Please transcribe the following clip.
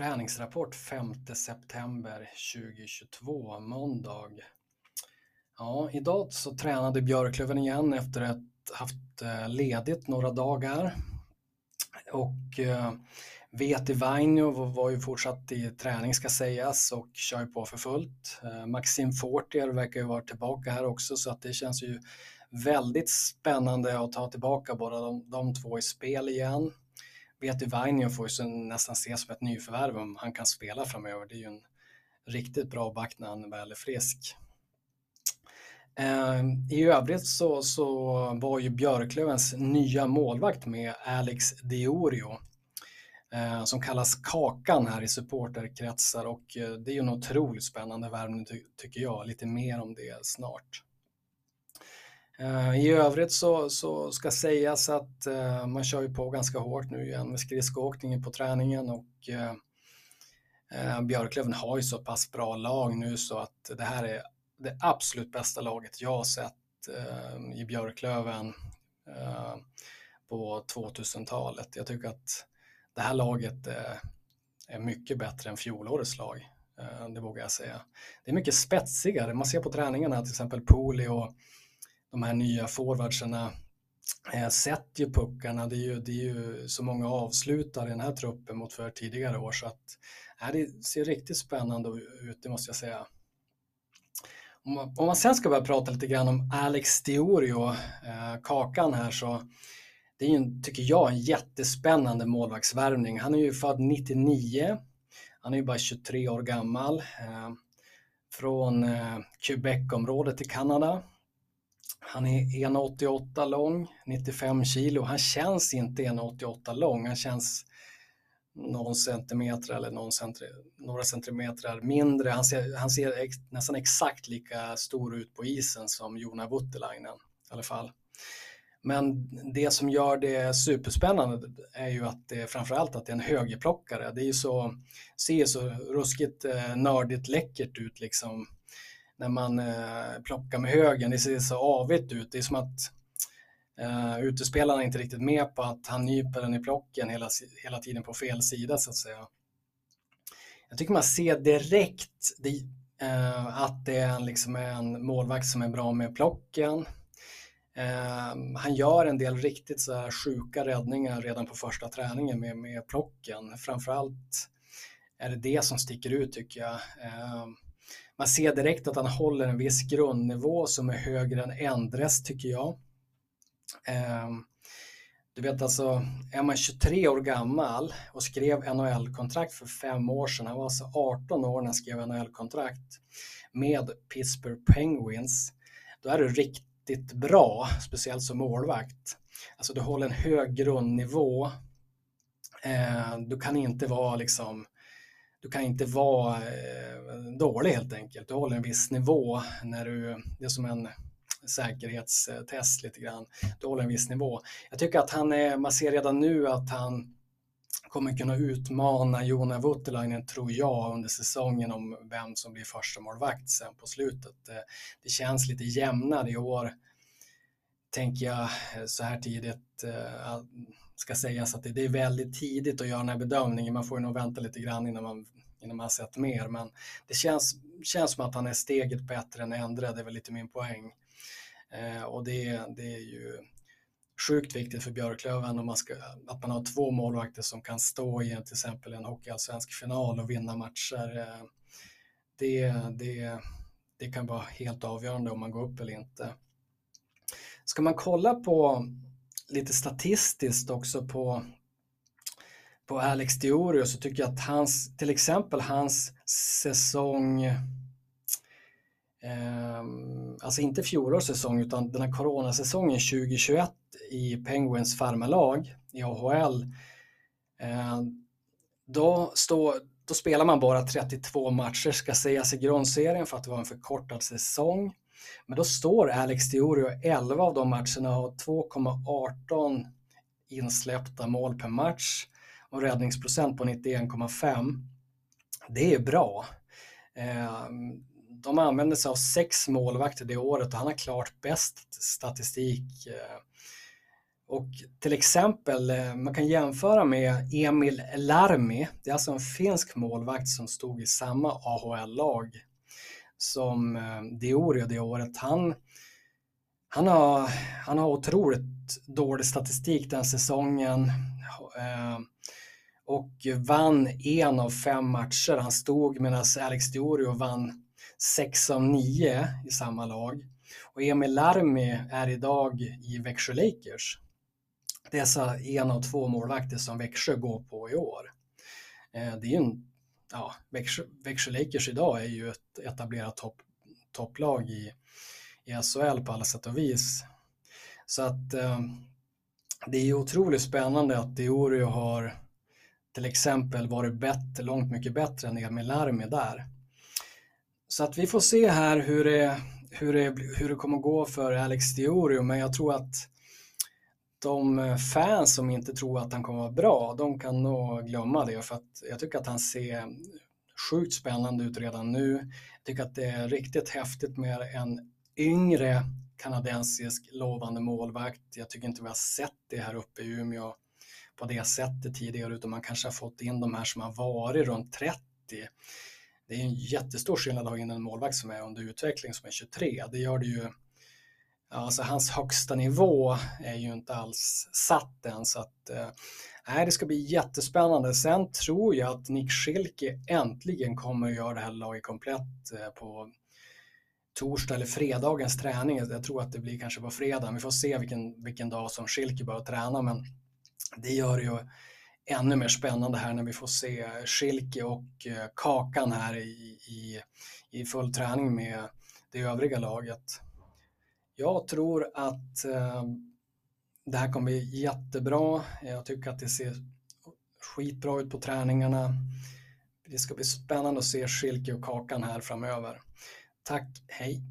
Träningsrapport 5 september 2022, måndag. Ja, idag så tränade Björklöven igen efter att ha haft eh, ledigt några dagar. Och eh, Veti Vainio var ju fortsatt i träning ska sägas och kör på för fullt. Eh, Maxim Fortier verkar ju vara tillbaka här också så att det känns ju väldigt spännande att ta tillbaka båda de, de två i spel igen. Veti Vainio får ju nästan ses som ett nyförvärv om han kan spela framöver. Det är ju en riktigt bra back när han väl är frisk. Ehm, I övrigt så, så var ju Björklövens nya målvakt med Alex Diorio eh, som kallas Kakan här i supporterkretsar och eh, det är ju en otroligt spännande värvning tycker jag. Lite mer om det snart. Eh, I övrigt så, så ska sägas att eh, man kör ju på ganska hårt nu igen med skridskoåkningen på träningen och eh, Björklöven har ju så pass bra lag nu så att det här är det absolut bästa laget jag har sett i Björklöven på 2000-talet. Jag tycker att det här laget är mycket bättre än fjolårets lag. Det vågar jag säga. Det är mycket spetsigare. Man ser på träningarna till exempel Poli och de här nya forwardsarna eh, sätter ju puckarna. Det är ju, det är ju så många avslutare i den här truppen mot för tidigare år så att äh, det ser riktigt spännande ut, det måste jag säga. Om man, om man sen ska börja prata lite grann om Alex Diorio, eh, Kakan här så det är ju, tycker jag, en jättespännande målvaktsvärvning. Han är ju född 99. Han är ju bara 23 år gammal. Eh, från eh, Quebec-området i Kanada. Han är 1,88 lång, 95 kilo. Han känns inte 1,88 lång. Han känns någon centimeter eller någon centri några centimeter mindre. Han ser, han ser ex nästan exakt lika stor ut på isen som Jona Voutilainen i alla fall. Men det som gör det superspännande är ju att det framförallt att det är en högerplockare. Det är ju så, ser så ruskigt eh, nördigt läckert ut liksom när man eh, plockar med högen. Det ser så avigt ut. Det är som att eh, utespelarna är inte riktigt med på att han nyper den i plocken hela, hela tiden på fel sida så att säga. Jag tycker man ser direkt det, eh, att det är liksom en målvakt som är bra med plocken. Eh, han gör en del riktigt så här sjuka räddningar redan på första träningen med, med plocken. Framförallt är det det som sticker ut tycker jag. Eh, man ser direkt att han håller en viss grundnivå som är högre än Endres tycker jag. Ehm, du vet alltså, är man 23 år gammal och skrev NHL-kontrakt för fem år sedan, han var alltså 18 år när han skrev NHL-kontrakt med Pittsburgh Penguins, då är du riktigt bra, speciellt som målvakt. Alltså du håller en hög grundnivå. Ehm, du kan inte vara liksom du kan inte vara eh, dålig helt enkelt. Du håller en viss nivå när du, det är som en säkerhetstest lite grann. Du håller en viss nivå. Jag tycker att han är, man ser redan nu att han kommer kunna utmana Jona Voutilainen tror jag under säsongen om vem som blir första målvakt sen på slutet. Eh, det känns lite jämnare i år tänker jag eh, så här tidigt ska sägas att det är väldigt tidigt att göra den här bedömningen. Man får ju nog vänta lite grann innan man, innan man har sett mer. Men det känns, känns som att han är steget bättre än Endre, det är väl lite min poäng. Eh, och det, det är ju sjukt viktigt för Björklöven om man ska, att man har två målvakter som kan stå i till exempel en hockeyallsvensk final och vinna matcher. Eh, det, det, det kan vara helt avgörande om man går upp eller inte. Ska man kolla på lite statistiskt också på, på Alex Diorio så tycker jag att hans, till exempel hans säsong, eh, alltså inte fjolårets säsong utan den här coronasäsongen 2021 i Penguins farmarlag i AHL, eh, då, stå, då spelar man bara 32 matcher ska sägas i grundserien för att det var en förkortad säsong. Men då står Alex Diorio 11 av de matcherna och 2,18 insläppta mål per match och räddningsprocent på 91,5. Det är bra. Ehm, de använder sig av sex målvakter det året och han har klart bäst statistik. Eh, och till exempel, eh, man kan jämföra med Emil Lärmi. Det är alltså en finsk målvakt som stod i samma AHL-lag som eh, Diorio det året. Han, han, har, han har otroligt dålig statistik den säsongen eh, och vann en av fem matcher han stod medan Alex Diorio vann sex av nio i samma lag. Och Emil Larmi är idag i Växjö Lakers. Det är en av två målvakter som Växjö går på i år. Eh, det är ju en, ja, Växjö, Växjö Lakers idag är ju ett etablerat topp, topplag i, i SHL på alla sätt och vis. Så att eh, det är ju otroligt spännande att Diorio har till exempel varit bättre, långt mycket bättre än Emil Larmi där. Så att vi får se här hur det, hur det, hur det kommer gå för Alex Diorio, men jag tror att de eh, fans som inte tror att han kommer vara bra, de kan nog glömma det för att jag tycker att han ser sjukt spännande ut redan nu. Jag tycker att det är riktigt häftigt med en yngre kanadensisk lovande målvakt. Jag tycker inte vi har sett det här uppe i Umeå på det sättet tidigare utan man kanske har fått in de här som har varit runt 30 det är en jättestor skillnad att ha in en målvakt som är under utveckling som är 23. Det gör det ju, alltså hans högsta nivå är ju inte alls satt än så att eh, Nej, det ska bli jättespännande. Sen tror jag att Nick Schilke äntligen kommer att göra det här laget komplett eh, på torsdag eller fredagens träning. Jag tror att det blir kanske på fredag. Vi får se vilken, vilken dag som Schilke börjar träna, men det gör ju ännu mer spännande här när vi får se Schilke och eh, Kakan här i, i, i full träning med det övriga laget. Jag tror att eh, det här kommer bli jättebra. Jag tycker att det ser skitbra ut på träningarna. Det ska bli spännande att se Schilke och Kakan här framöver. Tack, hej!